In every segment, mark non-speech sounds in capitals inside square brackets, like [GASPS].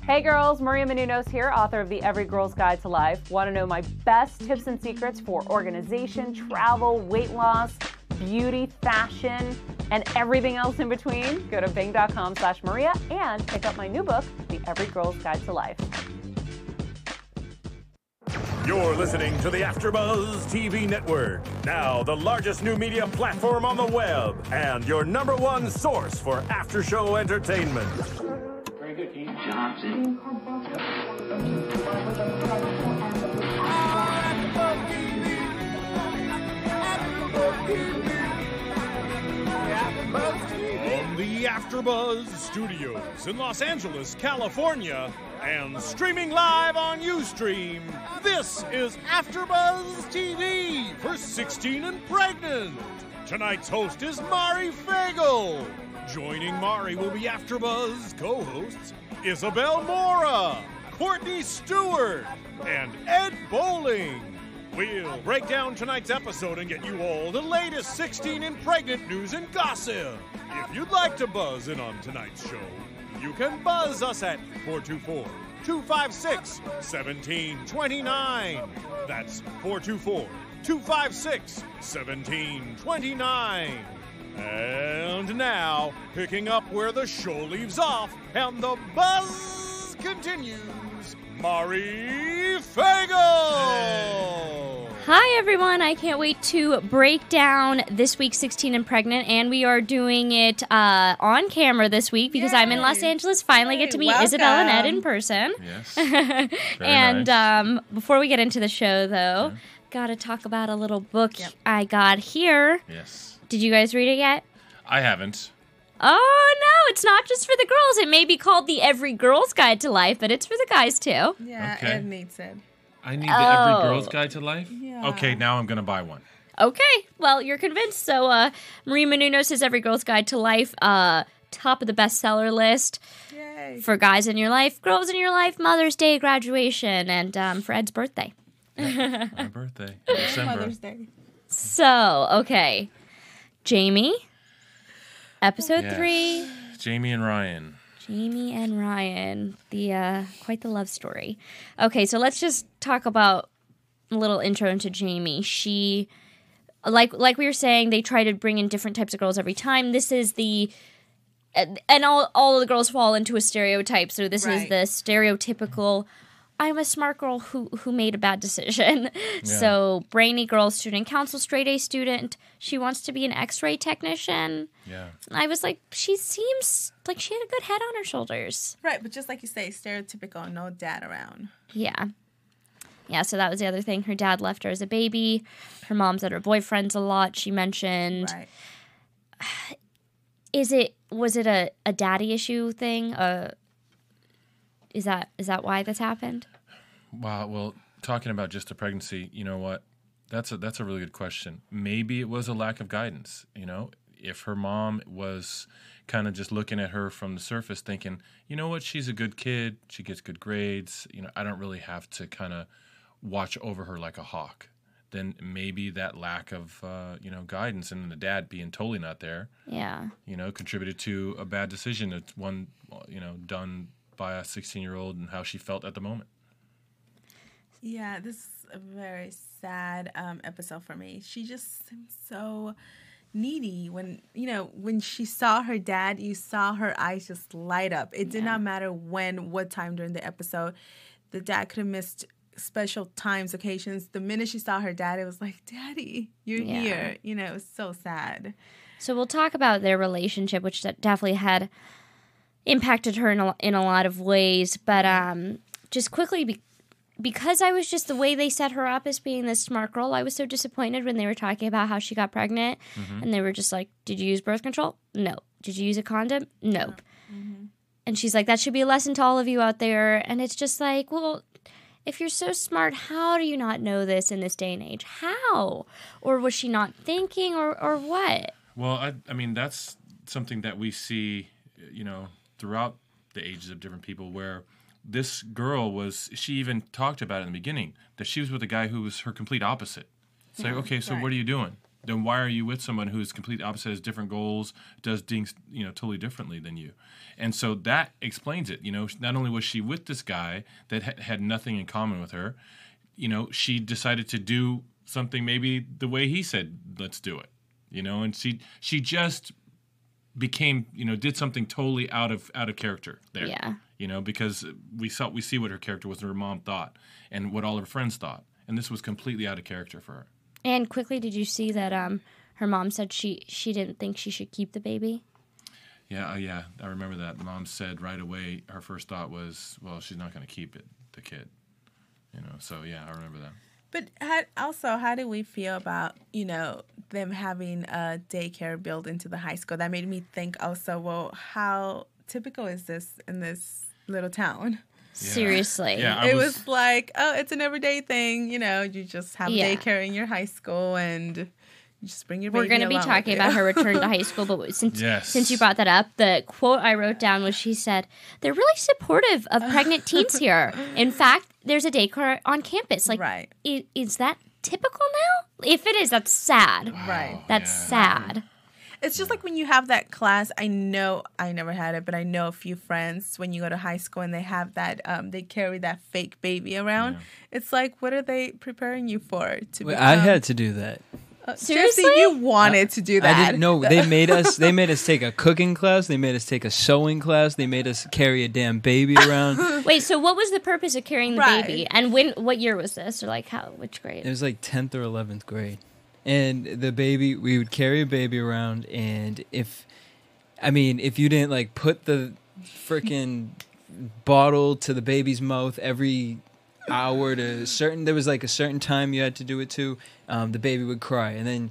Hey girls, Maria Menounos here, author of the Every Girl's Guide to Life. Want to know my best tips and secrets for organization, travel, weight loss, beauty, fashion, and everything else in between? Go to bing.com slash Maria and pick up my new book, The Every Girl's Guide to Life. You're listening to the AfterBuzz TV Network, now the largest new media platform on the web, and your number one source for after-show entertainment. Very good, Keith. Johnson. From the AfterBuzz Studios in Los Angeles, California, and streaming live on UStream, this is AfterBuzz TV for 16 and Pregnant. Tonight's host is Mari Fagel. Joining Mari will be AfterBuzz co-hosts Isabel Mora, Courtney Stewart, and Ed Bowling. We'll break down tonight's episode and get you all the latest 16 and pregnant news and gossip. If you'd like to buzz in on tonight's show, you can buzz us at 424 256 1729. That's 424 256 1729. And now, picking up where the show leaves off and the buzz continues, Mari Fagel! Hi, everyone. I can't wait to break down this week's 16 and Pregnant, and we are doing it uh, on camera this week because I'm in Los Angeles. Finally, get to meet Welcome. Isabel and Ed in person. Yes. [LAUGHS] and nice. um, before we get into the show, though, gotta talk about a little book Yep. I got here. yes. Did you guys read it yet? I haven't. Oh no, it's not just for the girls. It may be called the Every Girl's Guide to Life, but it's for the guys too. Yeah, Okay. Ed needs it. I need the Oh. Every Girl's Guide to Life. Yeah. Okay, now I'm gonna buy one. Okay, well, you're convinced. So, uh, Maria Menounos is Every Girl's Guide to Life, uh, top of the bestseller list Yay. for guys in your life, girls in your life, Mother's Day, graduation, and um, for Ed's birthday. My [LAUGHS] birthday, December. Mother's Day. So, okay, Jamie, episode Yes. three. Jamie and Ryan. Jamie and Ryan, the uh, quite the love story. Okay, so let's just talk about a little intro into Jamie. She, like like we were saying, they try to bring in different types of girls every time. This is the and and all all of the girls fall into a stereotype. So this is the stereotypical. I'm a smart girl who who made a bad decision. [LAUGHS] So brainy girl, student council, straight A student. She wants to be an X-ray technician. Yeah. I was like, she seems like she had a good head on her shoulders. Right, but just like you say, stereotypical, no dad around. Yeah. Yeah, so that was the other thing. Her dad left her as a baby. Her mom's at her boyfriend's a lot, she mentioned. Right. [SIGHS] Is it was it a, a daddy issue thing? Uh is that is that why this happened? Wow. Well, talking about just a pregnancy, you know what? That's a that's a really good question. Maybe it was a lack of guidance. You know, if her mom was kind of just looking at her from the surface, thinking, you know what, she's a good kid, she gets good grades. You know, I don't really have to kind of watch over her like a hawk. Then maybe that lack of uh, you know guidance and the dad being totally not there, Yeah. you know, contributed to a bad decision. It's one you know done by a 16 year old and how she felt at the moment. Yeah, this is a very sad um, episode for me. She just seems so needy when you know when she saw her dad you saw her eyes just light up it did not matter when what time during the episode the dad could have missed special times occasions the minute she saw her dad it was like daddy you're Yeah. here you know it was so sad So we'll talk about their relationship, which definitely had impacted her in a, in a lot of ways. But um, just quickly, be- because I was just the way they set her up as being this smart girl, I was so disappointed when they were talking about how she got pregnant, and they were just like, "Did you use birth control? No. Did you use a condom? Nope." And she's like, "That should be a lesson to all of you out there." And it's just like, well. If you're so smart, how do you not know this in this day and age? How? Or was she not thinking, or, or what? Well, I, I mean, that's something that we see, you know, throughout the ages of different people where this girl was, she even talked about it in the beginning, that she was with a guy who was her complete opposite. It's like, okay, so what are you doing? then why are you with someone who's complete opposite, has different goals, does things you know totally differently than you? And so that explains it. You know, not only was she with this guy that ha- had nothing in common with her, you know, she decided to do something maybe the way he said, let's do it. You know, and she she just became you know did something totally out of out of character there. Yeah. You know, because we saw we see what her character was, and her mom thought, and what all her friends thought, and this was completely out of character for her. And quickly, did you see that um, her mom said she she didn't think she should keep the baby? Yeah, uh, yeah, I remember that. The mom said right away her first thought was, well, she's not going to keep it, the kid. You know, so yeah, I remember that. But how, also, how do we feel about you know them having a daycare built into the high school? That made me think also. Well, how typical is this in this little town? Seriously. Yeah, it was, was, like, oh, it's an everyday thing. You know, you just have Yeah. daycare in your high school and you just bring your baby. We're going to be talking about her return to [LAUGHS] high school, but since Yes. since you brought that up, the quote I wrote down was she said, "They're really supportive of pregnant teens [LAUGHS] here. In fact, there's a daycare on campus. Like, Right. i- is that typical now? If it is, that's sad. Right. That's sad. It's just like when you have that class. I know I never had it, but I know a few friends when you go to high school and they have that. Um, they carry that fake baby around. It's like, what are they preparing you for? To Well, be, I had to do that. Uh, Seriously? Jesse, you wanted to do that. I didn't know they made us. They made us take a [LAUGHS] cooking class. They made us take a sewing class. They made us carry a damn baby around. [LAUGHS] Wait, so what was the purpose of carrying the Right. baby? And when? What year was this? Or like how? Which grade? It was like tenth or eleventh grade, and the baby. We would carry a baby around, and if, I mean, if you didn't like put the freaking bottle to the baby's mouth every hour to a certain there was like a certain time you had to do it to um, the baby would cry and then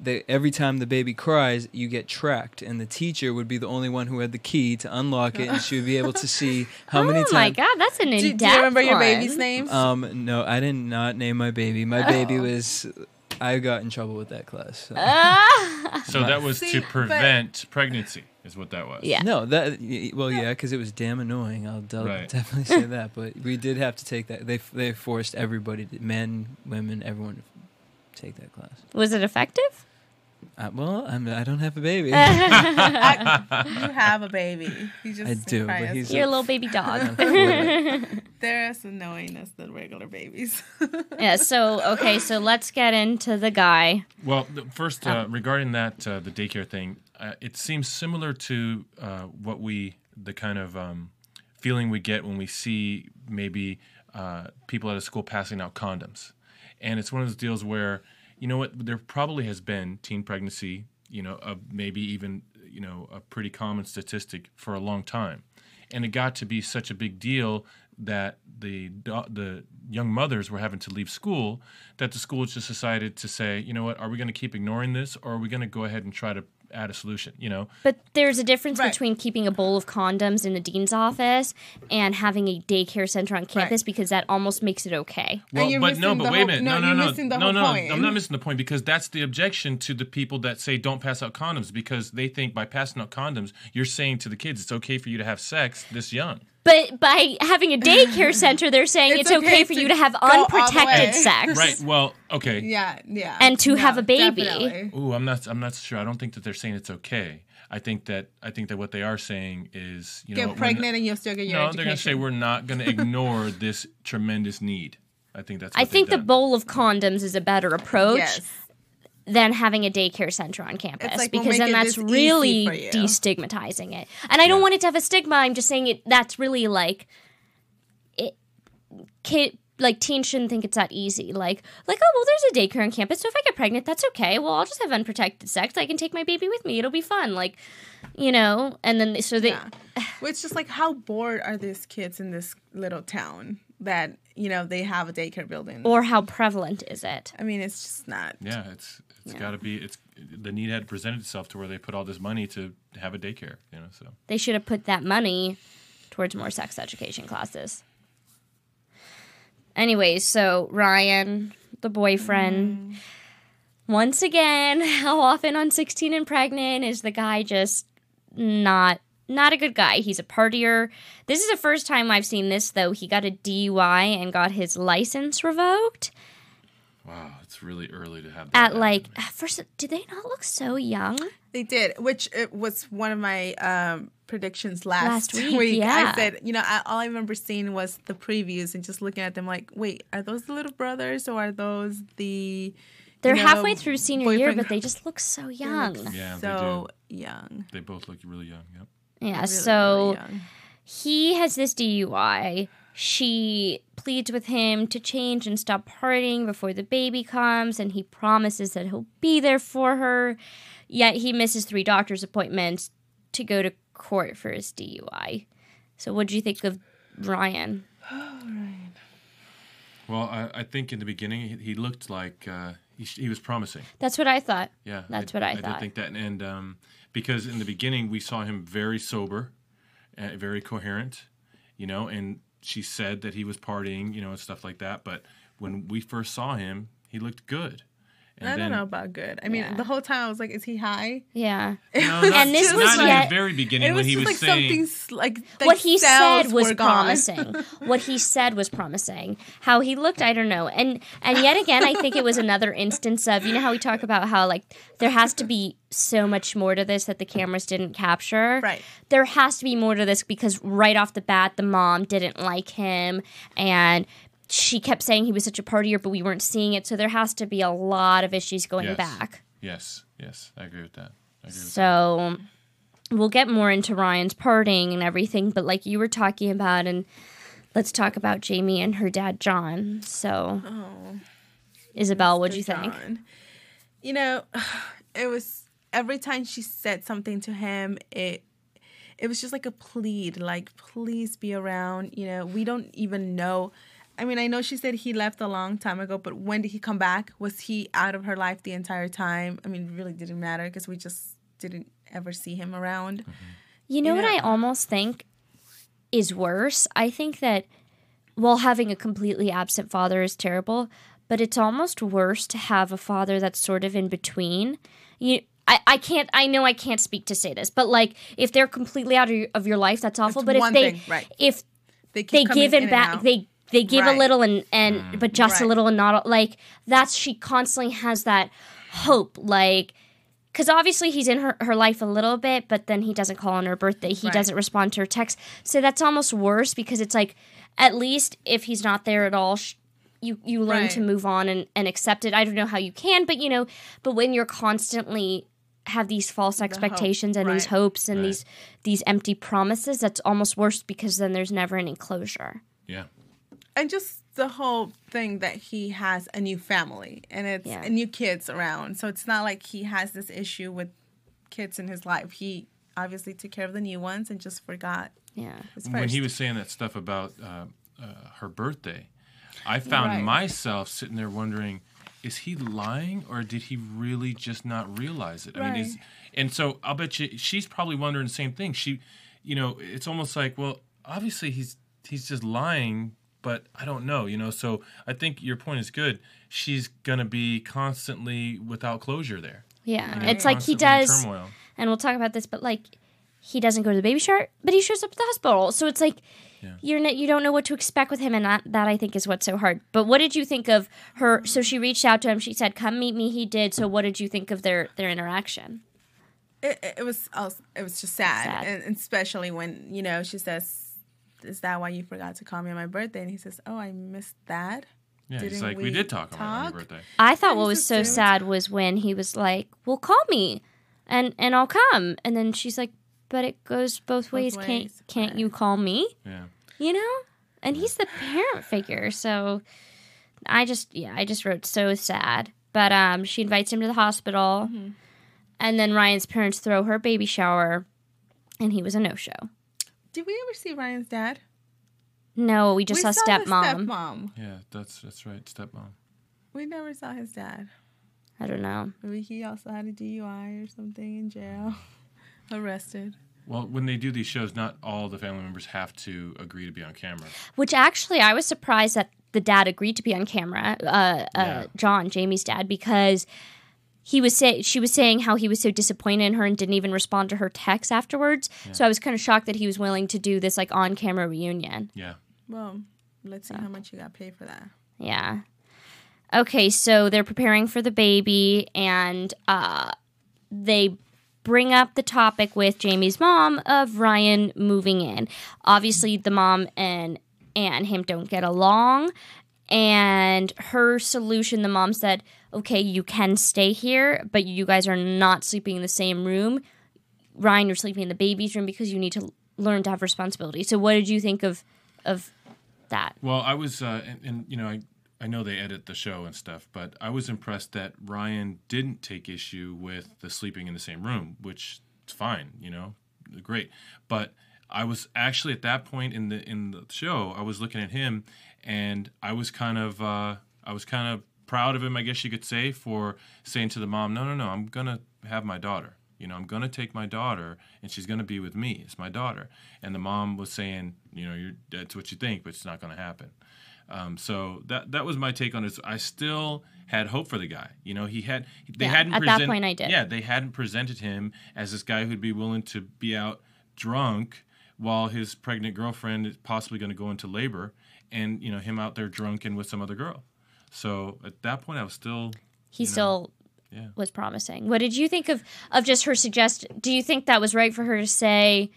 the, every time the baby cries you get tracked and the teacher would be the only one who had the key to unlock it and she would be able to see how many times. oh my god, that's an Do, in-depth do you remember your baby's name? um, no, I did not name my baby. My baby was. I got in trouble with that class. so. [LAUGHS] so that was See, to but- prevent pregnancy, is what that was. Yeah. No, that well, yeah, because it was damn annoying. I'll, I'll Right. definitely say that. But we did have to take that. They they forced everybody, to, men, women, everyone, to take that class. Was it effective? Uh, well, I'm, I don't have a baby. [LAUGHS] you have a baby. You just I do, but he's You're a little baby [LAUGHS] dog. [LAUGHS] they're as annoying as the regular babies. yeah. So okay, so let's get into the guy. Well, the, first uh, regarding that uh, the daycare thing, uh, it seems similar to uh, what we the kind of um, feeling we get when we see maybe uh, people at a school passing out condoms, and it's one of those deals where you know what there probably has been teen pregnancy, you know, uh, maybe even you know a pretty common statistic for a long time, and it got to be such a big deal that the the young mothers were having to leave school that the school just decided to say, you know what, are we going to keep ignoring this or are we going to go ahead and try to add a solution, you know? But there's a difference Right. between keeping a bowl of condoms in the dean's office and having a daycare center on campus because that almost makes it okay. Well, you're but no, but the wait a minute. no, No, no, no. no, no. I'm not missing the point because that's the objection to the people that say don't pass out condoms because they think by passing out condoms, you're saying to the kids it's okay for you to have sex this young. But by having a daycare [LAUGHS] center, they're saying it's, It's okay, okay for you to have go all the unprotected sex. Right. Well, okay. yeah, yeah. And to have a baby. definitely. Ooh, I'm not. I'm not sure. I don't think that they're saying it's okay. I think that I think that what they are saying is, you know, Get pregnant and you'll still get your no, education. they're going to say we're not going to ignore this tremendous need. I think that's. I What think the bowl of condoms is a better approach Yes. Than having a daycare center on campus like, we'll because then that's really for you. destigmatizing it. And I don't want it to have a stigma. I'm just saying it. That's really like it. Kid, like teens shouldn't think it's that easy. Like, like oh well, there's a daycare on campus, so if I get pregnant, that's okay. Well, I'll just have unprotected sex. I can take my baby with me. It'll be fun. Like, you know. And then so they. Yeah. Well, it's just like how bored are these kids in this little town that you know they have a daycare building. Or how prevalent is it? I mean, it's just not. Yeah, it's it's got to be. It's the need had presented itself to where they put all this money to have a daycare. You know, so They should have put that money towards more sex education classes. Anyways, so Ryan, the boyfriend, mm-hmm. once again, [LAUGHS] how often on 16 and pregnant is the guy just not not a good guy. He's a partier. This is the first time I've seen this though. He got a DUI and got his license revoked. Wow, it's really early to have that. At happen. like first, did they not look so young? They did, which it was one of my um, predictions last, Last [LAUGHS] week, week. yeah. I said, you know, I, all I remember seeing was the previews and just looking at them like, wait, are those the little brothers or are those the? They're you know, halfway through senior year, but they just look so [LAUGHS] They young. look Yeah, they so young. they both look really young. Yep. Yeah, Really, so really young. he has this DUI. She pleads with him to change and stop partying before the baby comes, and he promises that he'll be there for her. Yet he misses three doctor's appointments to go to court for his DUI. So, what do you think of Ryan? [SIGHS] Well, I, I think in the beginning he, he looked like uh, he, he was promising. That's what I thought. Yeah, That's what I I thought. did think that, and um, because in the beginning we saw him very sober, uh, very coherent, you know, and she said that he was partying, you know, and stuff like that. But when we first saw him, he looked good. And I then, don't know about good. I mean, Yeah. the whole time I was like, is he high? Yeah. [LAUGHS] No, not, And this not was in yet- the very beginning It when was he was like saying. something like, like what he said was promising. [LAUGHS] what he said was promising. How he looked, I don't know. And and yet again, I think it was another instance of you know how we talk about how like there has to be so much more to this that the cameras didn't capture. Right. There has to be more to this because right off the bat, the mom didn't like him and. She kept saying he was such a partier, but we weren't seeing it. So there has to be a lot of issues going Yes. back. yes, yes, I agree with that. I agree with So we'll get more into Ryan's partying and everything, but like you were talking about, and let's talk about Jamie and her dad John. So, oh, Isabel, what'd you think? John. You know, [SIGHS] it was every time she said something to him, it it was just like a plead, like please be around. You know, we don't even know. I mean, I know she said he left a long time ago, but when did he come back? Was he out of her life the entire time? I mean, it really didn't matter because we just didn't ever see him around. Mm-hmm. You know what I almost think is worse? I think that while having a completely absent father is terrible, but it's almost worse to have a father that's sort of in between. You, I, I can't. I know I can't speak to say this, but like if they're completely out of your, of your life, that's awful. That's but if one they, thing, right. if They they give in and and back, they they give a little and and mm. but just a little and not like that's she constantly has that hope like because obviously he's in her, her life a little bit but then he doesn't call on her birthday. He Right. doesn't respond to her text so that's almost worse because it's like at least if he's not there at all sh- you you learn to move on and, and accept it. I don't know how you can but you know but when you're constantly have these false expectations and these hopes and Right. these these empty promises that's almost worse because then there's never any closure Yeah. And just the whole thing that he has a new family and it's Yeah. new kids around so it's not like he has this issue with kids in his life he obviously took care of the new ones and just forgot yeah when he was saying that stuff about uh, uh, her birthday, I found Right. myself sitting there wondering, is he lying or did he really just not realize it? I mean, is and so I'll bet you she's probably wondering the same thing. She, you know, it's almost like, well, obviously he's he's just lying, but I don't know, you know. So I think your point is good. She's gonna be constantly without closure there. Yeah, you know, it's like he does, turmoil. and we'll talk about this, but like he doesn't go to the baby shower, but he shows up at the hospital. So it's like you're not, you don't know what to expect with him, and that, that I think is what's so hard. But what did you think of her? So she reached out to him. She said, "Come meet me." He did. So what did you think of their their interaction? it, it- it was also, it was just sad, Sad. And, and especially when you know she says is that why you forgot to call me on my birthday? And he says oh i missed that. Yeah, he's Didn't like, we, we did talk, about it on your birthday. I thought what was so just sad was when he was like, "Well, call me, and and I'll come," and then she's like, "But it goes both, ways. Can't can't you call me?" Yeah. you know? And he's the parent figure so i just yeah i just wrote so sad. But um she invites him to the hospital. Mm-hmm. and then ryan's parents throw her baby shower and he was a no-show did we ever see ryan's dad? No we just we saw, saw the stepmom. stepmom. Yeah, that's that's right, stepmom. we never saw his dad. I don't know. Maybe he also had a dui or something in jail. [LAUGHS] Arrested. Well, when they do these shows, not all the family members have to agree to be on camera. which actually i was surprised that the dad agreed to be on camera uh, uh Yeah. john jamie's dad because he was say she was saying how he was so disappointed in her and didn't even respond to her texts afterwards. So I was kind of shocked that he was willing to do this like on camera reunion. Yeah. well let's see how much you got paid for that Yeah. Okay, so they're preparing for the baby, and uh, they bring up the topic with Jamie's mom of Ryan moving in. Obviously, the mom and and him don't get along, and her solution, the mom said, "Okay, you can stay here, but you guys are not sleeping in the same room. Ryan, you're sleeping in the baby's room because you need to learn to have responsibility." So, what did you think of of that? Well, I was, uh, and, and you know, I I know they edit the show and stuff, but I was impressed that Ryan didn't take issue with the sleeping in the same room, which is fine, you know, great. But I was actually at that point in the in the show, I was looking at him, and I was kind of uh, I was kind of proud of him, I guess you could say, for saying to the mom, "No, no, no, I'm gonna have my daughter." You know, I'm going to take my daughter and she's going to be with me. It's my daughter. And the mom was saying, you know, you're, that's what you think, but it's not going to happen. Um, so that that was my take on it. I still had hope for the guy. You know, he had they Yeah, hadn't at that point I did. Yeah, they hadn't presented him as this guy who'd be willing to be out drunk while his pregnant girlfriend is possibly going to go into labor, and you know him out there drunk and with some other girl. So at that point, I was still he you know, still yeah. was promising. What did you think of of just her suggest? Do you think that was right for her to say,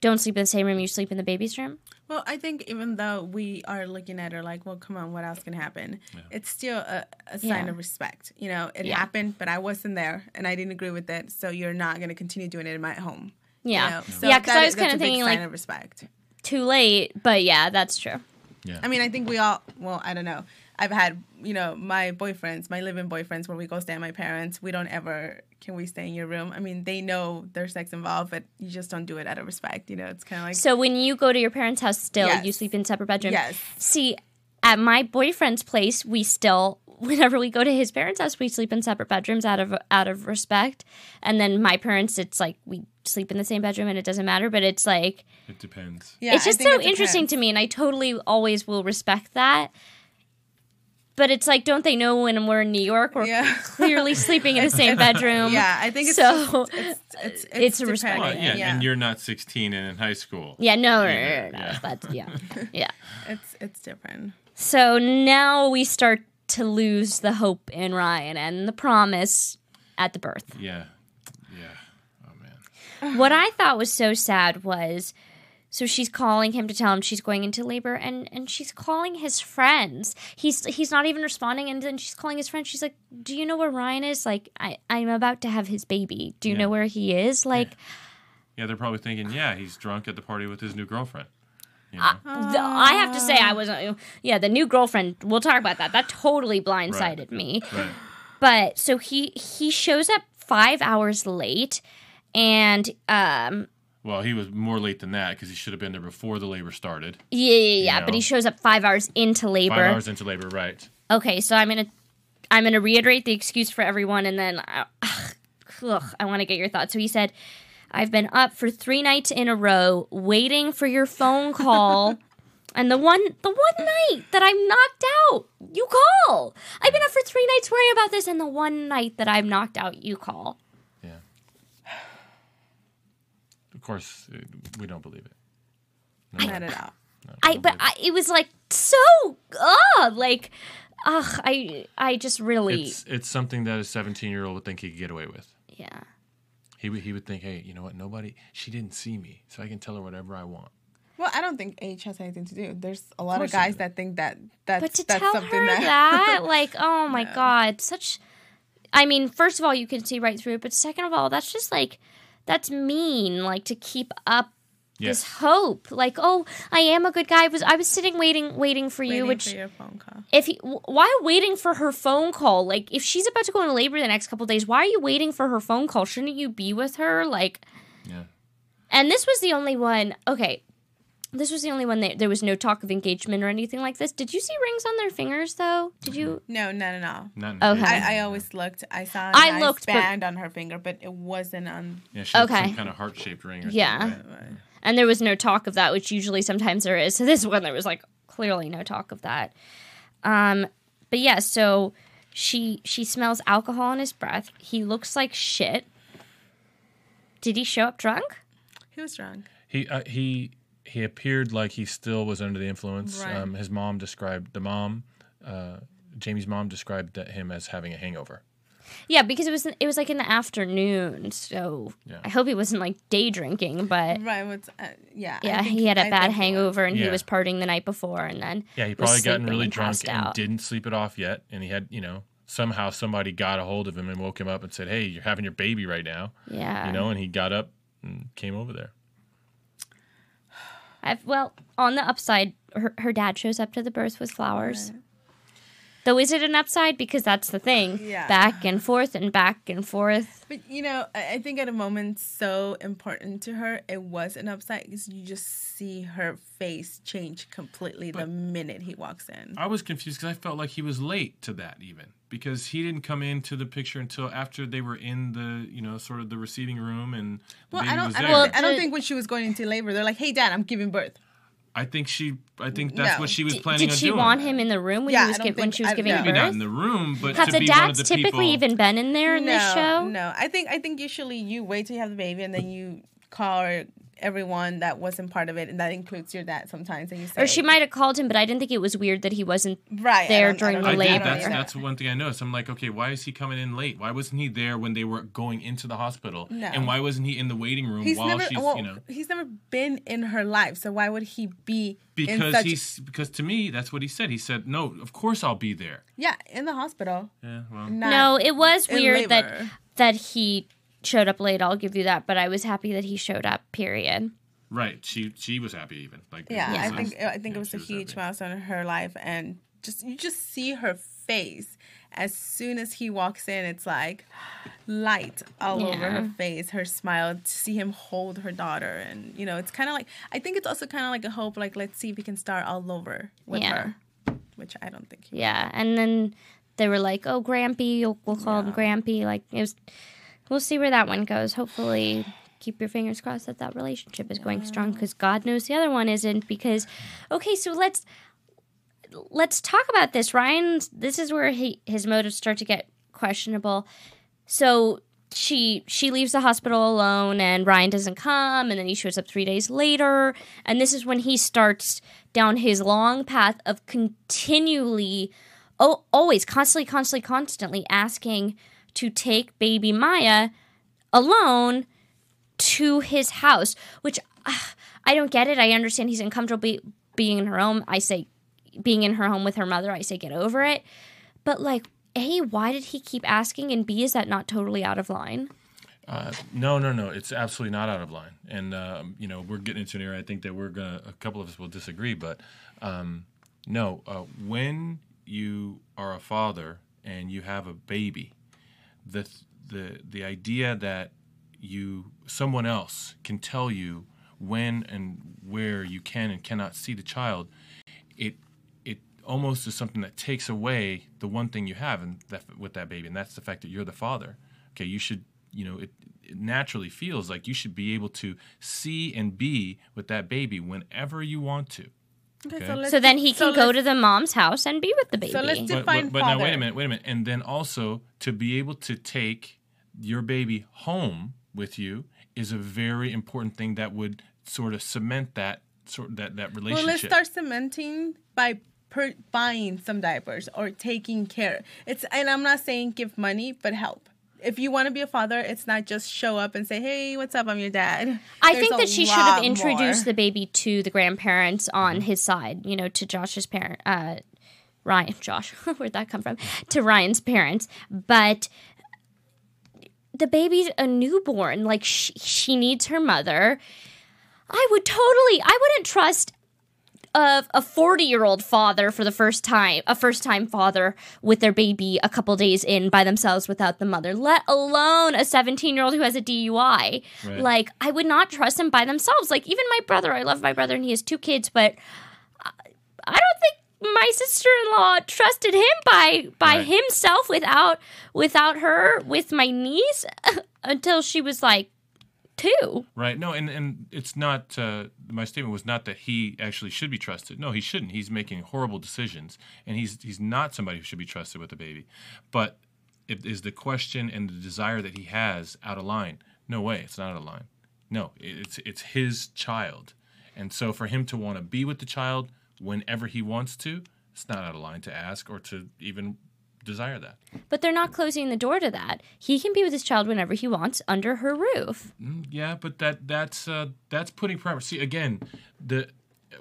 "Don't sleep in the same room. You sleep in the baby's room"? Well, I think even though we are looking at her like, well, come on, what else can happen? It's still a, a sign Yeah. of respect. You know, it Yeah. happened, but I wasn't there and I didn't agree with it. So you're not going to continue doing it in my home. you Yeah, know? So yeah. Because I was kind of big thinking sign like of respect. too late, but yeah, that's true. Yeah. I mean, I think we all, well, I don't know. I've had, you know, my boyfriends, my living boyfriends, where we go stay at my parents. We don't ever, can we stay in your room? I mean, they know there's sex involved, but you just don't do it out of respect. You know, it's kind of like, So when you go to your parents' house, still Yes. you sleep in separate bedrooms. Yes. See, at my boyfriend's place, we still. [LAUGHS] Whenever we go to his parents' house, we sleep in separate bedrooms out of out of respect. And then my parents, it's like we sleep in the same bedroom, and it doesn't matter. But it's like It depends. yeah, it's just so it interesting to me, and I totally always will respect that. But it's like, don't they know when we're in New York, we're Yeah. [LAUGHS] clearly sleeping in the [LAUGHS] same bedroom? Yeah, I think it's so. just, it's, it's, uh, it's, It's a respect. Well, dependent. yeah, and you're not 16 and in high school. yeah, no, no, Yeah, no, no, no, yeah. That's yeah, [LAUGHS] yeah. it's it's different. So now we start to lose the hope in Ryan and the promise at the birth. Yeah. Yeah. What I thought was so sad was so she's calling him to tell him she's going into labor and and she's calling his friends. He's he's not even responding and then she's calling his friends. She's like, "Do you know where Ryan is? Like I I'm about to have his baby. Do you Yeah. know where he is?" Like Yeah, they're probably thinking, yeah, he's drunk at the party with his new girlfriend. You know? the, I have to say I wasn't yeah, the new girlfriend, we'll talk about that. That totally blindsided me. right. But so he he shows up 5 hours late and um Well, he was more late than that because he should have been there before the labor started. yeah, yeah, yeah, know. but he shows up 5 hours into labor. Five hours into labor, right? Okay, so I'm gonna I'm gonna reiterate the excuse for everyone, and then uh, ugh, I want to get your thoughts. So he said, "I've been up for three nights in a row waiting for your phone call." [LAUGHS] And the one, the one night that I'm knocked out, you call. I've been up for three nights worrying about this, and the one night that I'm knocked out, you call. Yeah. Of course, uh, we don't believe it. No, Not at all. no, I, but I, it was like so, ugh, like, ugh, I, I just really, it's it's something that a 17 year old would think he could get away with. yeah. He would he would think, hey, you know what? Nobody, she didn't see me, so I can tell her whatever I want. Well, I don't think age has anything to do. There's a lot of, course it guys that think that that's But to that's tell something her that, that, [LAUGHS] like, oh my god, such. I mean, first of all, you can see right through it, but second of all, that's just like, that's mean. Like to keep up Yes. this hope. Like, oh, I am a good guy. I was I was sitting waiting, waiting for you. waiting Which, for your phone call. if he, why waiting for her phone call? Like, if she's about to go into labor the next couple days, why are you waiting for her phone call? Shouldn't you be with her? Like, Yeah. and this was the only one. Okay. This was the only one that there was no talk of engagement or anything like this. Did you see rings on their fingers though? Did you? No, none at all. Not in Okay. I, I always looked. I saw I nice looked, but- on her finger, but it wasn't on. yeah, she had Okay. some kind of heart shaped ring. Or Yeah. something. and there was no talk of that, which usually sometimes there is. So this one there was like clearly no talk of that. Um, but yeah, so she she smells alcohol in his breath. He looks like shit. Did he show up drunk? He was drunk. He uh, he he appeared like he still was under the influence. Right. Um, his mom described the mom uh, Jamie's mom described him as having a hangover. Yeah, because it was it was like in the afternoon, so Yeah. I hope he wasn't like day drinking, but Right. What's, uh, yeah. Yeah, think- he had a I bad think he was. hangover and he was partying the night before, and then Yeah, he probably gotten sleeping really and drunk passed and out. didn't sleep it off yet. And he had, you know, somehow somebody got a hold of him and woke him up and said, "Hey, you're having your baby right now." Yeah, You know, and he got up and came over there. I've, well, on the upside, her, her dad shows up to the birth with flowers. Though, is it an upside? Because that's the thing. Yeah. Back and forth and back and forth. But you know, I I think at a moment so important to her, it was an upside because you just see her face change completely the minute he walks in. I was confused because I felt like he was late to that even because he didn't come into the picture until after they were in the you know sort of the receiving room and Well, baby I was don't. I there. don't, Well, I don't think when she was going into labor, they're like, "Hey, Dad, I'm giving birth." I think she. I think that's No. what she was planning Did on she doing. want him in the room when, Yeah, he I was don't gi- when think- she was I- giving yeah. Maybe not birth? in the room, but Have to the be one of dads the typically people. even been in there in no, this show? no. I think I think usually you wait till you have the baby and then you call everyone that wasn't part of it, and that includes your dad sometimes. And you say, Or she might have called him, but I didn't think it was weird that he wasn't right there during the I know. labor. did. That's either. that's one thing I noticed. I'm like, okay, why is he coming in late? Why wasn't he there when they were going into the hospital? No. And why wasn't he in the waiting room He's while never. she's well, you know? he's never been in her life, so why would he be in Because such? he's because to me that's what he said. He said, "No, of course I'll be there." yeah, in the hospital. Yeah, well, No, it was weird that that he showed up late. I'll give you that, but I was happy that he showed up. Period. right. She she was happy even. Like Yeah, it I think I think yeah, it was she a huge happy. milestone in her life, and just you just see her face as soon as he walks in. It's like light all over her face, her smile. To see him hold her daughter, and you know, it's kind of like I think it's also kind of like a hope. Like let's see if he can start all over with Yeah. her, which I don't think. He Yeah, and then they were like, "Oh, Grampy, we'll, we'll call him Grampy." Like it was. We'll see where that one goes. Hopefully, keep your fingers crossed that that relationship is going strong. Because God knows the other one isn't. Because, okay, so let's let's talk about this. Ryan. This is where he his motives start to get questionable. So she she leaves the hospital alone and Ryan doesn't come and then he shows up 3 days later and this is when he starts down his long path of continually oh always constantly constantly constantly asking to take baby Maya alone to his house which I don't get it I understand he's uncomfortable be, being in her home I say being in her home with her mother I say get over it but like a, why did he keep asking? And B, is that not totally out of line? Uh, no, no, no. It's absolutely not out of line. And um, you know, we're getting into an area. I think that we're gonna. A couple of us will disagree, but um, no. Uh, when you are a father and you have a baby, the the the idea that you someone else can tell you when and where you can and cannot see the child, it it almost is something that takes away the one thing you have and that with that baby, and that's the fact that you're the father. Okay, you should you know it, it naturally feels like you should be able to see and be with that baby whenever you want to. Okay, Okay. let's So then do- he so can go to the mom's house and be with the baby. So let's do- But, Define but, but now wait a minute, wait a minute, and then also to be able to take your baby home with you is a very important thing that would sort of cement that sort that that relationship. Well, let's start cementing by per- buying some diapers or taking care. It's and I'm not saying give money, but help. If you want to be a father, it's not just show up and say, "Hey, what's up? I'm your dad." I There's think that she should have introduced more. the baby to the grandparents on his side, you know, to Josh's parent, uh, Ryan, [LAUGHS] Josh, where'd that come from? To Ryan's parents. But the baby's a newborn. Like, she, she needs her mother. I would totally, I wouldn't trust a, a 40 year old father for the first time, a first time father with their baby a couple days in by themselves without the mother, let alone a 17 year old who has a DUI. Right. Like, I would not trust them by themselves. Like, even my brother, I love my brother and he has two kids, but I, I don't think my sister-in-law trusted him by by Right. himself without without her with my niece [LAUGHS] until she was like two. Right. No, and and it's not. Uh, my statement was not that he actually should be trusted. No, he shouldn't. He's making horrible decisions, and he's he's not somebody who should be trusted with a baby. But it, is the question and the desire that he has out of line? No way, it's not out of line. No, it's it's his child, and so for him to want to be with the child whenever he wants to It's not out of line to ask or to even desire that. But they're not closing the door to that. He can be with his child whenever he wants under her roof. Yeah, but that that's uh, that's putting pressure. See, again, the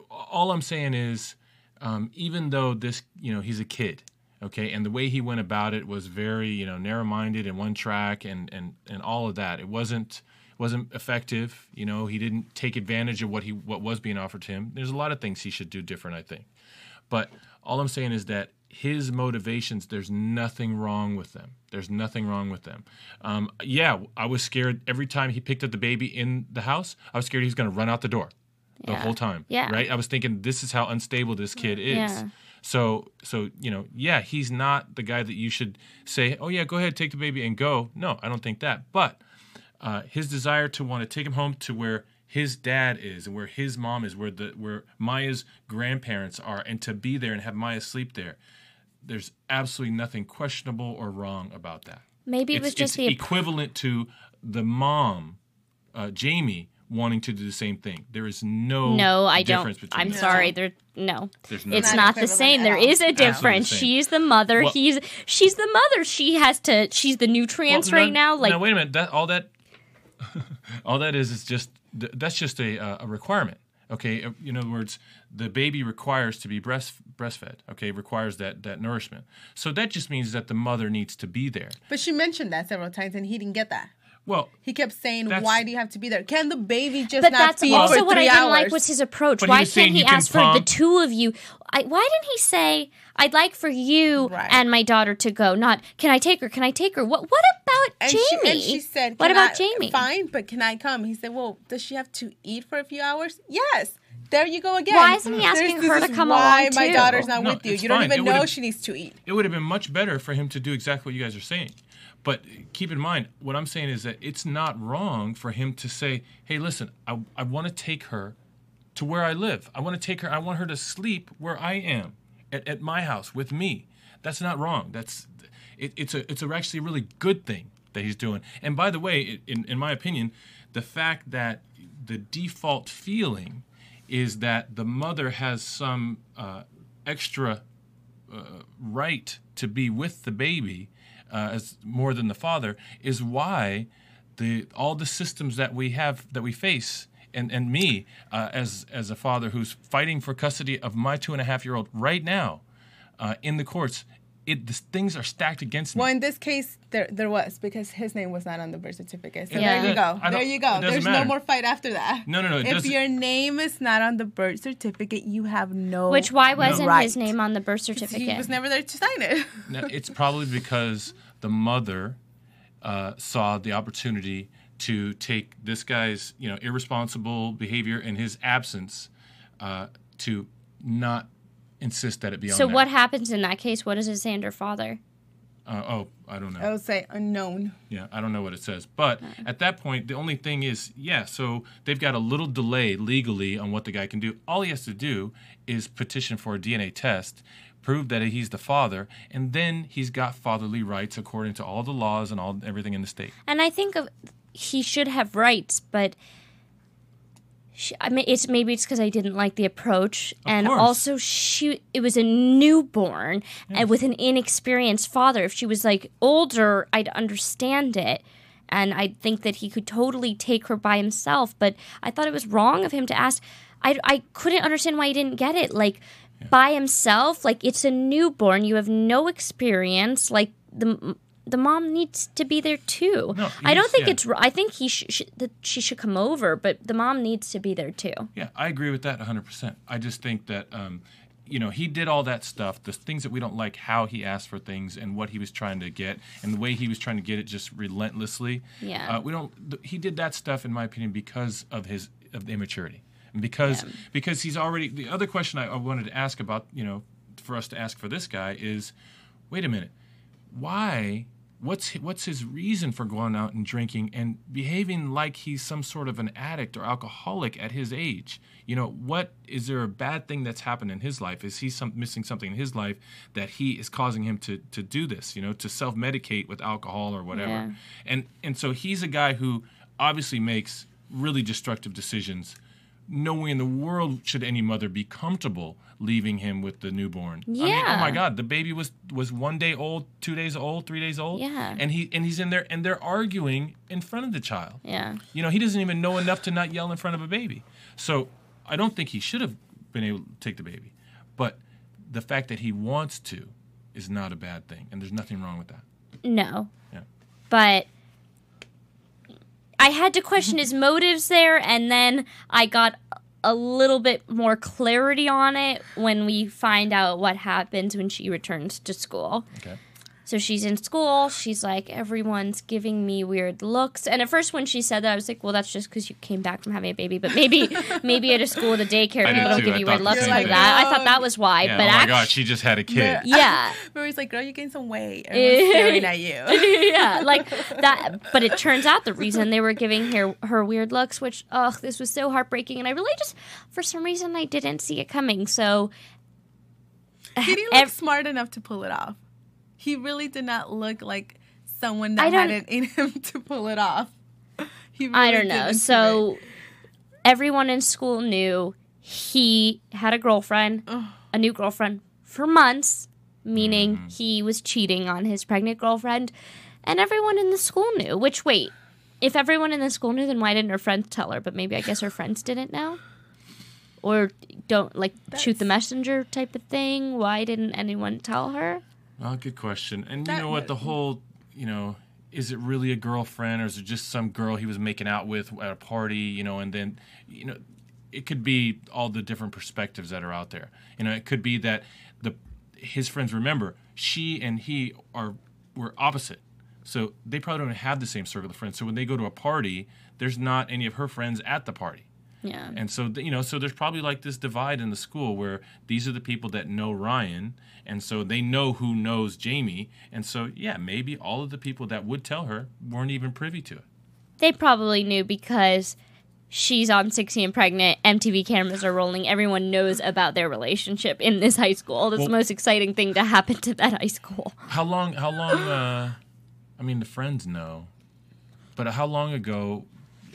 all I'm saying is, um, even though this, you know, he's a kid, okay, and the way he went about it was very, you know, narrow-minded and one track, and and and all of that. It wasn't wasn't effective. You know, he didn't take advantage of what he what was being offered to him. There's a lot of things he should do different, I think. But all I'm saying is that his motivations, there's nothing wrong with them. There's nothing wrong with them. Um, yeah, I was scared every time he picked up the baby in the house. I was scared he was going to run out the door the Yeah. whole time. Yeah. Right. I was thinking this is how unstable this kid is. Yeah. So so you know yeah he's not the guy that you should say oh yeah go ahead take the baby and go. No, I don't think that. But uh, his desire to want to take him home to where his dad is and where his mom is, where the where Maya's grandparents are, and to be there and have Maya sleep there. There's absolutely nothing questionable or wrong about that. Maybe it it's, was just it's the equivalent to the mom, uh, Jamie, wanting to do the same thing. There is no No, I don't. difference between I'm the two. sorry. There, no, There's it's nothing. not the same. at There all. is a difference. same. She's the mother. Well- he's she's the mother. She has to. She's the nutrients Well, no, right now. Like now wait a minute. That all that, [LAUGHS] all that is is just th- that's just a a requirement. Okay, Uh, in other words, the baby requires to be breast breastfed. Okay, requires that that nourishment. So that just means that the mother needs to be there. But she mentioned that several times, and he didn't get that. Well, He kept saying, "Why do you have to be there? Can the baby just But not that's feed also for what I didn't hours? like was his approach. But why was can't he you can ask for the two of you? I, why didn't he say, "I'd like for you Right. and my daughter to go"? Not, "Can I take her? Can I take her?" What? What about and Jamie? She, and she said, "What about I- Jamie?" Fine, but can I come?" He said, "Well, does she have to eat for a few hours?" Yes. There you go again. Why isn't he asking this her to come why along, my too? daughter's not No, with you. You don't fine. even know she needs to eat. it would have been much better for him to do exactly what you guys are saying. But keep in mind, what I'm saying is that it's not wrong for him to say, hey, listen, I, I want to take her to where I live. I want to take her, I want her to sleep where I am, at, at my house with me. That's not wrong. That's it, it's a it's a actually a really good thing that he's doing. And by the way, in, in my opinion, the fact that the default feeling is that the mother has some uh, extra uh, right to be with the baby uh, as more than the father is why the all the systems that we have that we face and and me uh, as as a father who's fighting for custody of my two and a half year old right now uh, in the courts it the things are stacked against me Well, in this case, there there was because his name was not on the birth certificate. So Yeah. there you go. There you go. it doesn't There's no more fight after that. No, no, no, If your name is not on the birth certificate, you have no. Which why wasn't right. his name on the birth certificate? He certificate? was never there to sign it. [LAUGHS] Now, it's probably because the mother uh, saw the opportunity to take this guy's, you know, irresponsible behavior in his absence uh, to not insist that it be on so there. what happens in that case? What does it say under father? Uh, oh, I don't know. I would say unknown. Yeah, I don't know what it says. But at that point, the only thing is, yeah, so they've got a little delay legally on what the guy can do. All he has to do is petition for a DNA test, prove that he's the father, and then he's got fatherly rights according to all the laws and all everything in the state. And I think of he should have rights, but she, I mean, it's maybe it's because I didn't like the approach, and course. also she it was a newborn and with an inexperienced father. If she was like older, I'd understand it. And I'd think that he could totally take her by himself, but I thought it was wrong of him to ask. I, I couldn't understand why he didn't get it. Like, by himself, like, it's a newborn. You have no experience. Like, the the mom needs to be there too. No, I don't think yeah. it's. I think he sh- sh- that she should come over, but the mom needs to be there too. Yeah, I agree with that 100%. I just think that, um, you know, he did all that stuff, the things that we don't like, how he asked for things and what he was trying to get, and the way he was trying to get it just relentlessly. Yeah. Uh, we don't, th- he did that stuff, in my opinion, because of his of the immaturity. And because, because he's already, the other question I, I wanted to ask about, you know, for us to ask for this guy is wait a minute, why? What's what's his reason for going out and drinking and behaving like he's some sort of an addict or alcoholic at his age? You know, what is there a bad thing that's happened in his life? Is he some, missing something in his life that he is causing him to to do this? You know, to self medicate with alcohol or whatever. Yeah. And and so he's a guy who obviously makes really destructive decisions no way in the world should any mother be comfortable leaving him with the newborn. I mean, oh my God, the baby was was one day old, two days old, three days old. Yeah. And he and he's in there and they're arguing in front of the child. Yeah. You know, he doesn't even know enough to not yell in front of a baby. So I don't think he should have been able to take the baby. But the fact that he wants to is not a bad thing. And there's nothing wrong with that. No. Yeah. But I had to question his motives there, and then I got a little bit more clarity on it when we find out what happens when she returns to school. Okay. So she's in school. She's like, everyone's giving me weird looks. And at first, when she said that, I was like, well, that's just because you came back from having a baby. But maybe, [LAUGHS] maybe at a school, at a daycare, I people don't too. give I you weird looks same like thing. that. I thought that was why. Yeah, but oh my actually, God, she just had a kid. yeah. Rory's [LAUGHS] like, girl, you gained some weight. [LAUGHS] Everyone's staring at you. yeah, like that. But it turns out the reason they were giving her her weird looks, which ugh, this was so heartbreaking, and I really just for some reason I didn't see it coming. So He didn't ev- smart enough to pull it off. He really did not look like someone that don't- had it in him [LAUGHS] to pull it off. He really I don't know. didn't So everyone in school knew he had a girlfriend, a new girlfriend for months, meaning mm-hmm. he was cheating on his pregnant girlfriend, and everyone in the school knew. Which wait. If everyone in the school knew, then why didn't her friends tell her? But maybe I guess her friends didn't know. Or don't like shoot the messenger type of thing. Why didn't anyone tell her? Well, good question. And you know what? The whole, you know, is it really a girlfriend or is it just some girl he was making out with at a party? You know, and then, you know, it could be all the different perspectives that are out there. You know, it could be that the his friends remember she and he are were opposite, so they probably don't have the same circle of friends. So when they go to a party, there's not any of her friends at the party. Yeah. And so, you know, so there's probably like this divide in the school where these are the people that know Ryan, and so they know who knows Jamie. And so, yeah, maybe all of the people that would tell her weren't even privy to it. They probably knew because she's on 16 and pregnant. MTV cameras are rolling. Everyone knows about their relationship in this high school. That's Well- the most exciting thing to happen to that high school. [GASPS] How long, how long, uh, I mean, the friends know, but how long ago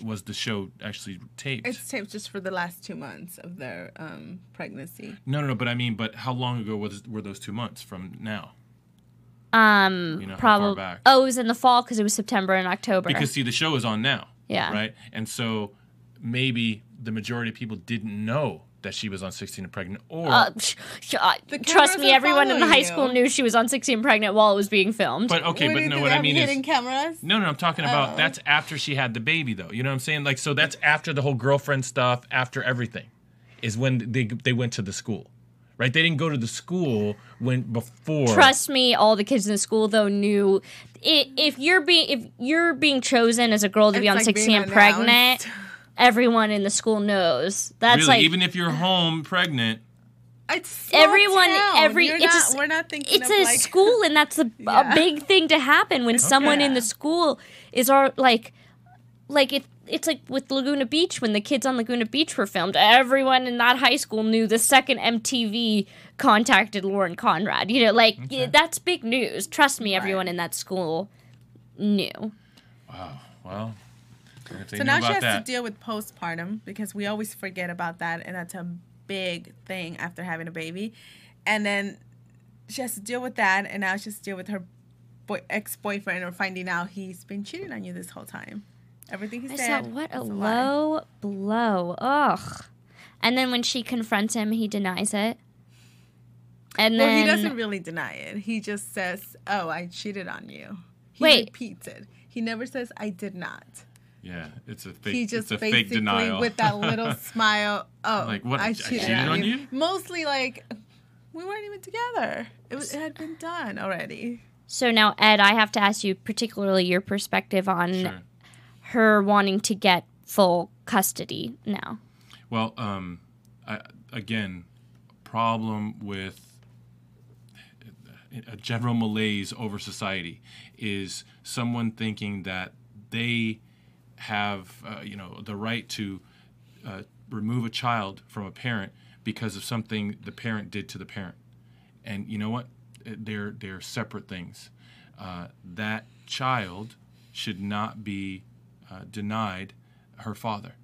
was the show actually taped? It's taped just for the last two months of their um, pregnancy. no, no, no, but I mean, but how long ago was were those two months from now? Um, You know, probably. back? Oh, it was in the fall because it was September and October. Because see, the show is on now. Yeah. Right. And so maybe the majority of people didn't know that she was on 16 and pregnant, or uh, sh- sh- uh, trust me, everyone in the high you. school knew she was on 16 and pregnant while it was being filmed. but okay, What but no, what I mean hidden is cameras. no, no, I'm talking about Oh. that's after she had the baby, though. You know what I'm saying? Like, so that's after the whole girlfriend stuff, after everything, is when they they went to the school, right? They didn't go to the school when before. Trust me, all the kids in the school though knew if you're being if you're being chosen as a girl to be on like 16 and pregnant, announced. [LAUGHS] everyone in the school knows. That's Really, like even if you're home pregnant, It's small everyone town. every You're it's not, a, we're not thinking it's of a like, school and that's a, [LAUGHS] Yeah. a big thing to happen when someone in the school is our like like it it's like with Laguna Beach when the kids on Laguna Beach were filmed. Everyone in that high school knew the second MTV contacted Lauren Conrad. You know, like yeah, that's big news. Trust me, everyone in that school knew. Wow. Well, if they So now she has that, to deal with postpartum because we always forget about that, and that's a big thing after having a baby. And then she has to deal with that, and now she has to deal with her boy, ex boyfriend or finding out he's been cheating on you this whole time. Everything he I said. said, what a was lie. low blow. Ugh. And then when she confronts him, he denies it. And Well, then he doesn't really deny it. He just says, "Oh, I cheated on you." He Wait. repeats it. He never says, "I did not." Yeah, it's a fake. he just it's a fake basically denial. with that little [LAUGHS] smile. Oh, Like, what, I I cheated, cheated on, on you. you? Mostly like we weren't even together. It, was, it had been done already. So now, Ed, I have to ask you, particularly your perspective on Sure. her wanting to get full custody now. Well, um, I, again, problem with a general malaise over society is someone thinking that they have, uh, you know, the right to uh, remove a child from a parent because of something the parent did to the parent. And you know what? They're they're separate things. Uh, that child should not be uh, denied her father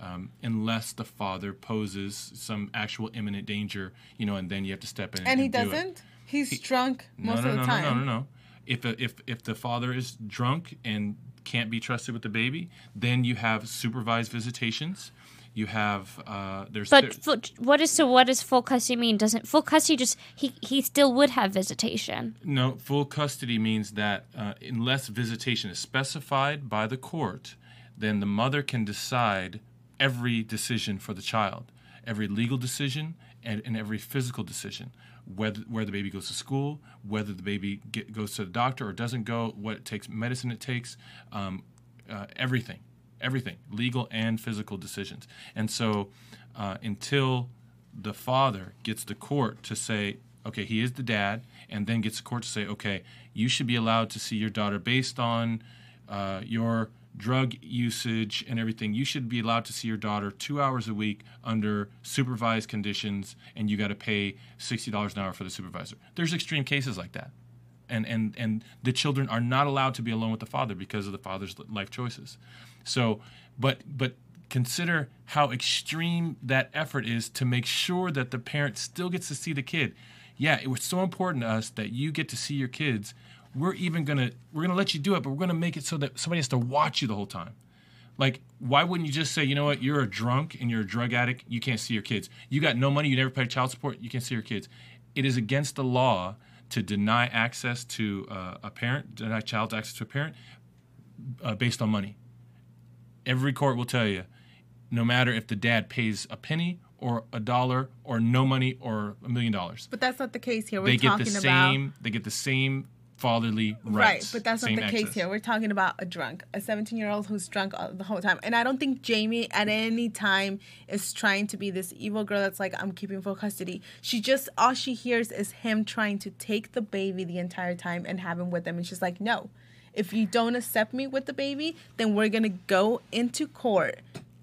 um, unless the father poses some actual imminent danger, you know, and then you have to step in. And he do doesn't. He's drunk No, most no, of the no, time. no, no, no, no. If a, if if the father is drunk and can't be trusted with the baby, then you have supervised visitations. You have uh, there's But there- what is so? What does full custody mean? Doesn't full custody just he he still would have visitation? No, full custody means that uh, unless visitation is specified by the court, then the mother can decide every decision for the child, every legal decision and, and every physical decision, whether where the baby goes to school, whether the baby get, goes to the doctor or doesn't go, what it takes, medicine it takes, um, uh, everything, everything, legal and physical decisions. And so, uh, until the father gets the court to say, okay, he is the dad, and then gets the court to say, okay, you should be allowed to see your daughter based on uh, your drug usage and everything. You should be allowed to see your daughter two hours a week under supervised conditions, and you got to pay sixty dollars an hour for the supervisor. There's extreme cases like that, and and and the children are not allowed to be alone with the father because of the father's life choices. So, but but consider how extreme that effort is to make sure that the parent still gets to see the kid. Yeah, it was so important to us that you get to see your kids. We're even gonna we're gonna let you do it, but we're gonna make it so that somebody has to watch you the whole time. Like, why wouldn't you just say, you know what, you're a drunk and you're a drug addict, you can't see your kids. You got no money, you never paid child support, you can't see your kids. It is against the law to deny access to uh, a parent, deny child's access to a parent uh, based on money. Every court will tell you, no matter if the dad pays a penny or a dollar or no money or a million dollars, But that's not the case here. We're they get the about same. They get the same fatherly rights. Right, but that's not the case here. We're talking about a drunk, a 17 year old who's drunk all, the whole time. And I don't think Jamie at any time is trying to be this evil girl that's like, I'm keeping full custody. She just, all she hears is him trying to take the baby the entire time and have him with him. And she's like, no, if you don't accept me with the baby, then we're going to go into court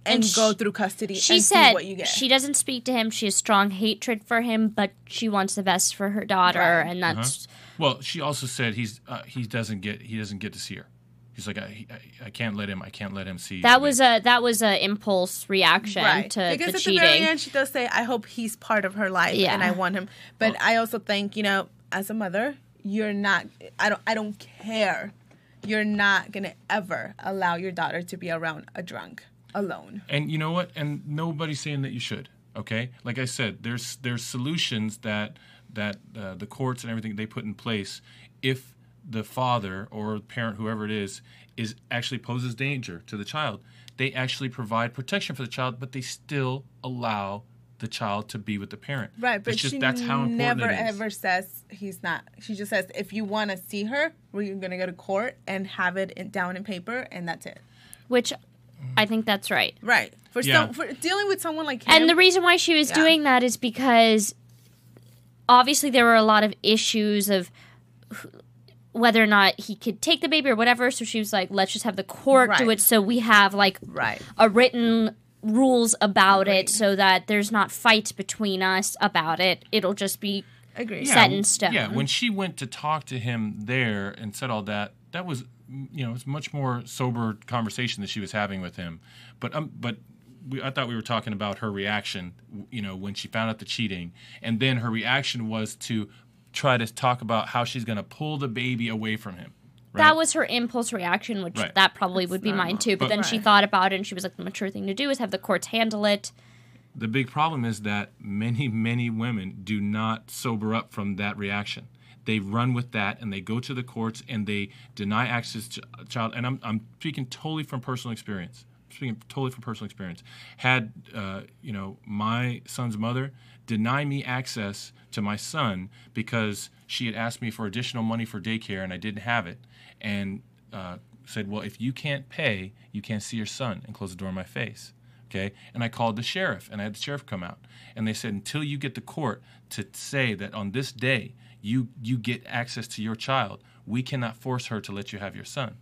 and, And go she- through custody She and said see what you get. she doesn't speak to him. She has strong hatred for him, but she wants the best for her daughter, Right. and that's Well, she also said he's uh, he doesn't get he doesn't get to see her. He's like I, I, I can't let him I can't let him see. that was baby." a that was a impulse reaction right. to because the at cheating. the very end she does say i hope he's part of her life Yeah. and i want him but i also think you know as a mother you're not i don't i don't care you're not gonna ever allow your daughter to be around a drunk alone And you know what? And nobody's saying that you should. Okay, like I said, there's there's solutions that that uh, the courts and everything they put in place if the father or parent, whoever it is, is actually poses danger to the child. They actually provide protection for the child, but they still allow the child to be with the parent. right but It's just she that's how important never it is. ever says he's not she just says if you want to see her we're gonna go to court and have it in, down in paper and that's it which I think that's right. right for Yeah. some for dealing with someone like him And the reason why she was Yeah. doing that is because obviously there were a lot of issues of whether or not he could take the baby or whatever. So she was like, let's just have the court do it so we have like right a written rules about Agreed. it so that there's not fights between us about it. It'll just be agree Yeah. set in stone. Yeah, when she went to talk to him there and said all that, that was you know it's much more sober conversation that she was having with him. But um, but we, I thought we were talking about her reaction, you know, when she found out the cheating, and then her reaction was to try to talk about how she's going to pull the baby away from him. Right? That was her impulse reaction, which Right. that probably would be mine too. But, But- then she thought about it and she was like, the mature thing to do is have the courts handle it. The big problem is that many, many women do not sober up from that reaction. They run with that and they go to the courts and they deny access to a child. And I'm, I'm speaking totally from personal experience. Speaking totally from personal experience. Had uh, you know my son's mother deny me access to my son because she had asked me for additional money for daycare and I didn't have it, and uh, said, "Well, if you can't pay, you can't see your son," and closed the door in my face okay and i called the sheriff and i had the sheriff come out and they said until you get the court to say that on this day you you get access to your child we cannot force her to let you have your son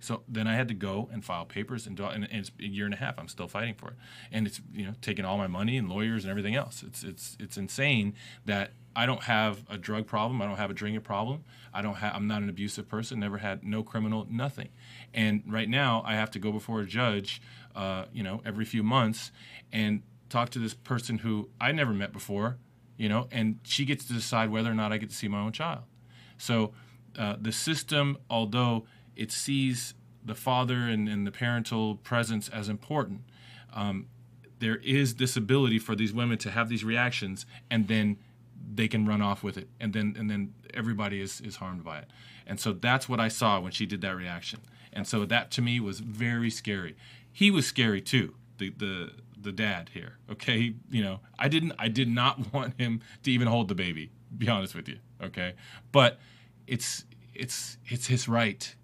so then i had to go and file papers and, do, and it's a year and a half i'm still fighting for it and it's you know taking all my money and lawyers and everything else it's it's it's insane that I don't have a drug problem. I don't have a drinking problem. I don't have. I'm not an abusive person. Never had no criminal. Nothing. And right now, I have to go before a judge uh, you know, every few months and talk to this person who I never met before, you know, and she gets to decide whether or not I get to see my own child. So uh, the system, although it sees the father and, and the parental presence as important, um, there is this ability for these women to have these reactions and then they can run off with it and then and then everybody is, is harmed by it. And so that's what i saw when she did that reaction. And so that to me was very scary. He was scary too. The the the dad here okay you know i didn't i did not [LAUGHS] want him to even hold the baby be honest with you okay but it's it's it's his right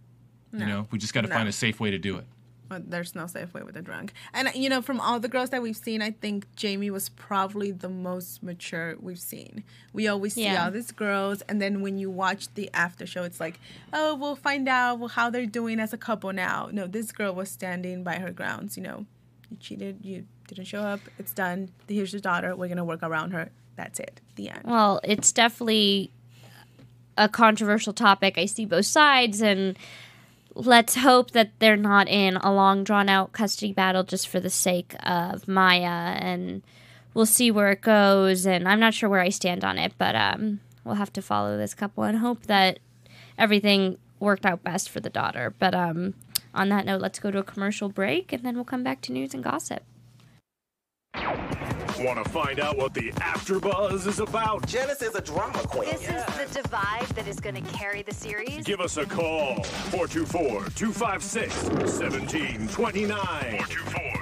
you know we just got to No. find a safe way to do it But there's no safe way with a drunk. And you know, from all the girls that we've seen, I think Jamie was probably the most mature we've seen. We always see all these girls, and then when you watch the after show, it's like, oh, we'll find out how they're doing as a couple now. No, this girl was standing by her grounds. You know, you cheated, you didn't show up. It's done. Here's your daughter. We're gonna work around her. That's it. The end. Well, it's definitely a controversial topic. I see both sides, and let's hope that they're not in a long, drawn out custody battle just for the sake of Maya. And we'll see where it goes. And I'm not sure where I stand on it, but um, we'll have to follow this couple and hope that everything worked out best for the daughter. But um, on that note, let's go to a commercial break, and then we'll come back to news and gossip. Want to find out what the AfterBuzz is about? Janice is a drama queen. This is the divide that is going to carry the series. Give us a call. 424-256-1729.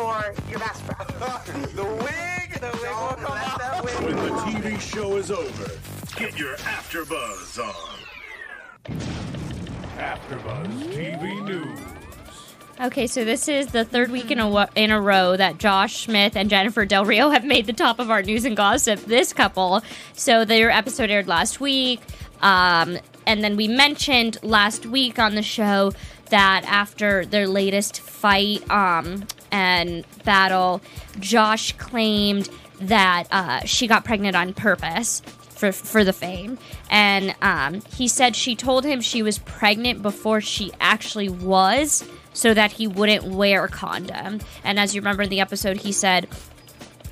or your best friend? [LAUGHS] the wig! The wig will come out. When the TV show is over, get your AfterBuzz on. AfterBuzz TV News. Okay, so this is the third week in a wo- in a row that Josh Smith and Jennifer Del Rio have made the top of our news and gossip. This couple, so their episode aired last week, um, and then we mentioned last week on the show that after their latest fight um, and battle, Josh claimed that uh, she got pregnant on purpose for for the fame, and um, he said she told him she was pregnant before she actually was, so that he wouldn't wear a condom. And as you remember in the episode, he said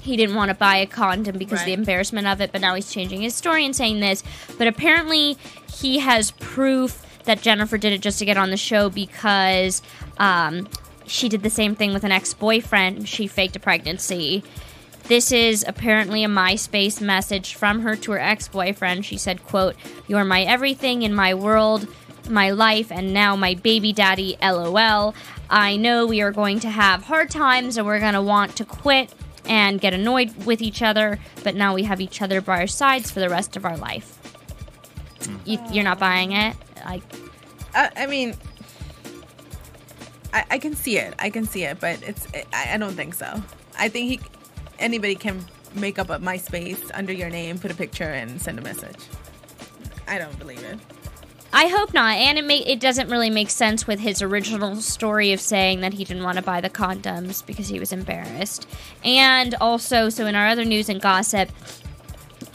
he didn't want to buy a condom because of the embarrassment of it, but now he's changing his story and saying this. But apparently, he has proof that Jennifer did it just to get on the show because um, she did the same thing with an ex boyfriend. She faked a pregnancy. This is apparently a MySpace message from her to her ex-boyfriend. She said, quote, You're my everything in my world, my life, and now my baby daddy, lol. I know we are going to have hard times and we're going to want to quit and get annoyed with each other, but now we have each other by our sides for the rest of our life. You, you're not buying it? Like, I, I mean, I, I can see it. I can see it, but it's. I, I don't think so. I think he, anybody can make up a MySpace under your name, put a picture, and send a message. I don't believe it. I hope not. And it ma- it doesn't really make sense with his original story of saying that he didn't want to buy the condoms because he was embarrassed. And also, so in our other news and gossip,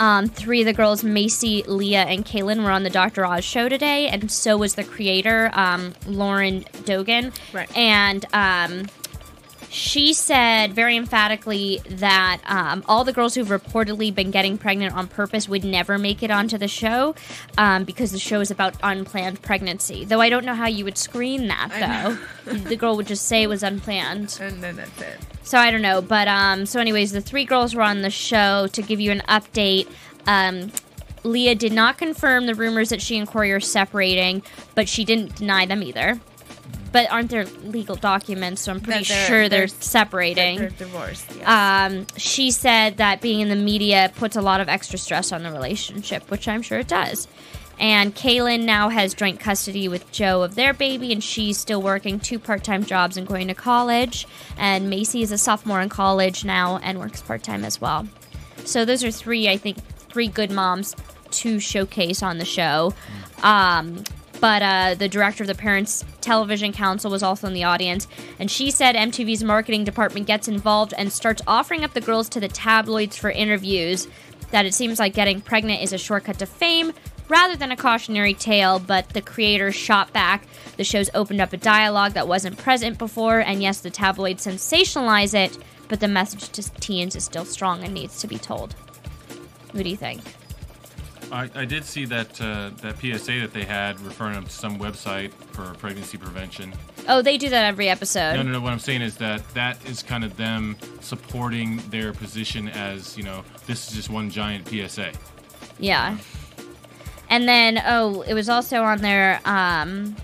um, three of the girls, Macy, Leah, and Kailyn, were on the Dr. Oz show today, and so was the creator, um, Lauren Dolgen. Right. And um, she said very emphatically that um, all the girls who've reportedly been getting pregnant on purpose would never make it onto the show um, because the show is about unplanned pregnancy. Though I don't know how you would screen that, though. the girl would just say it was unplanned. [LAUGHS] And then that's it. So I don't know, but um, so anyways, the three girls were on the show to give you an update. Um, Leah did not confirm the rumors that she and Corey are separating, but she didn't deny them either. But aren't there legal documents? So I'm pretty they're- sure they're, they're- separating. They're divorced. Yes. Um, she said that being in the media puts a lot of extra stress on the relationship, which I'm sure it does. And Kailyn now has joint custody with Joe of their baby, and she's still working two part time jobs and going to college. And Macy is a sophomore in college now and works part time as well. So those are three, I think, three good moms to showcase on the show. Um, but uh, the director of the Parents Television Council was also in the audience, and she said MTV's marketing department gets involved and starts offering up the girls to the tabloids for interviews. That it seems like getting pregnant is a shortcut to fame rather than a cautionary tale, but the creators shot back. The show's opened up a dialogue that wasn't present before, and yes, the tabloids sensationalize it, but the message to teens is still strong and needs to be told. What do you think? I, I did see that uh, that PSA that they had referring them to some website for pregnancy prevention. Oh, they do that every episode. No, no, no. What I'm saying is that that is kind of them supporting their position as you know this is just one giant PSA. Yeah. And then oh, it was also on there. Um,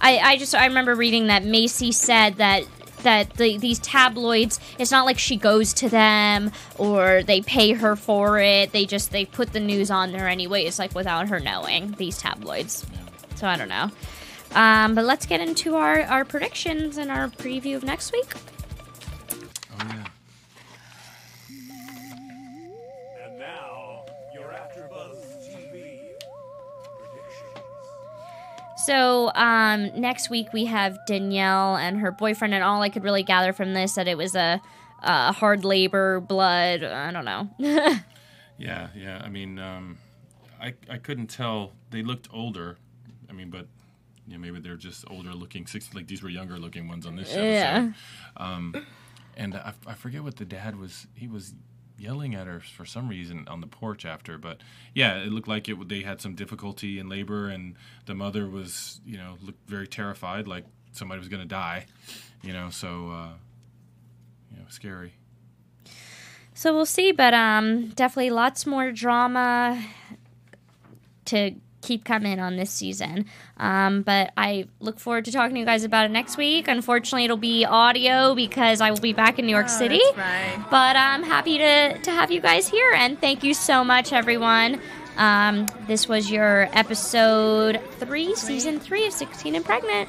I I just I remember reading that Macy said that that the, these tabloids it's not like she goes to them or they pay her for it. They just they put the news on there anyways like without her knowing these tabloids. So i don't know. Um, but let's get into our, our predictions and our preview of next week So um, next week we have Danielle and her boyfriend, and all I could really gather from this that it was a, a hard labor, blood. I don't know. [LAUGHS] Yeah, yeah. I mean, um, I I couldn't tell. They looked older. I mean, but yeah, maybe they're just older looking. Six like these were younger looking ones on this show. Yeah. So, um, and I, I forget what the dad was. He was yelling at her for some reason on the porch after. But yeah, it looked like it. They had some difficulty in labor, and the mother was, you know, looked very terrified, like somebody was going to die. You know, so uh, you know, scary. so we'll see, but um, definitely lots more drama to keep coming on this season. Um, but I look forward to talking to you guys about it next week. Unfortunately, it'll be audio because I will be back in New York Oh, City. right. But I'm happy to, to have you guys here, and thank you so much, everyone. Um, this was your episode three, season three of 16 and Pregnant.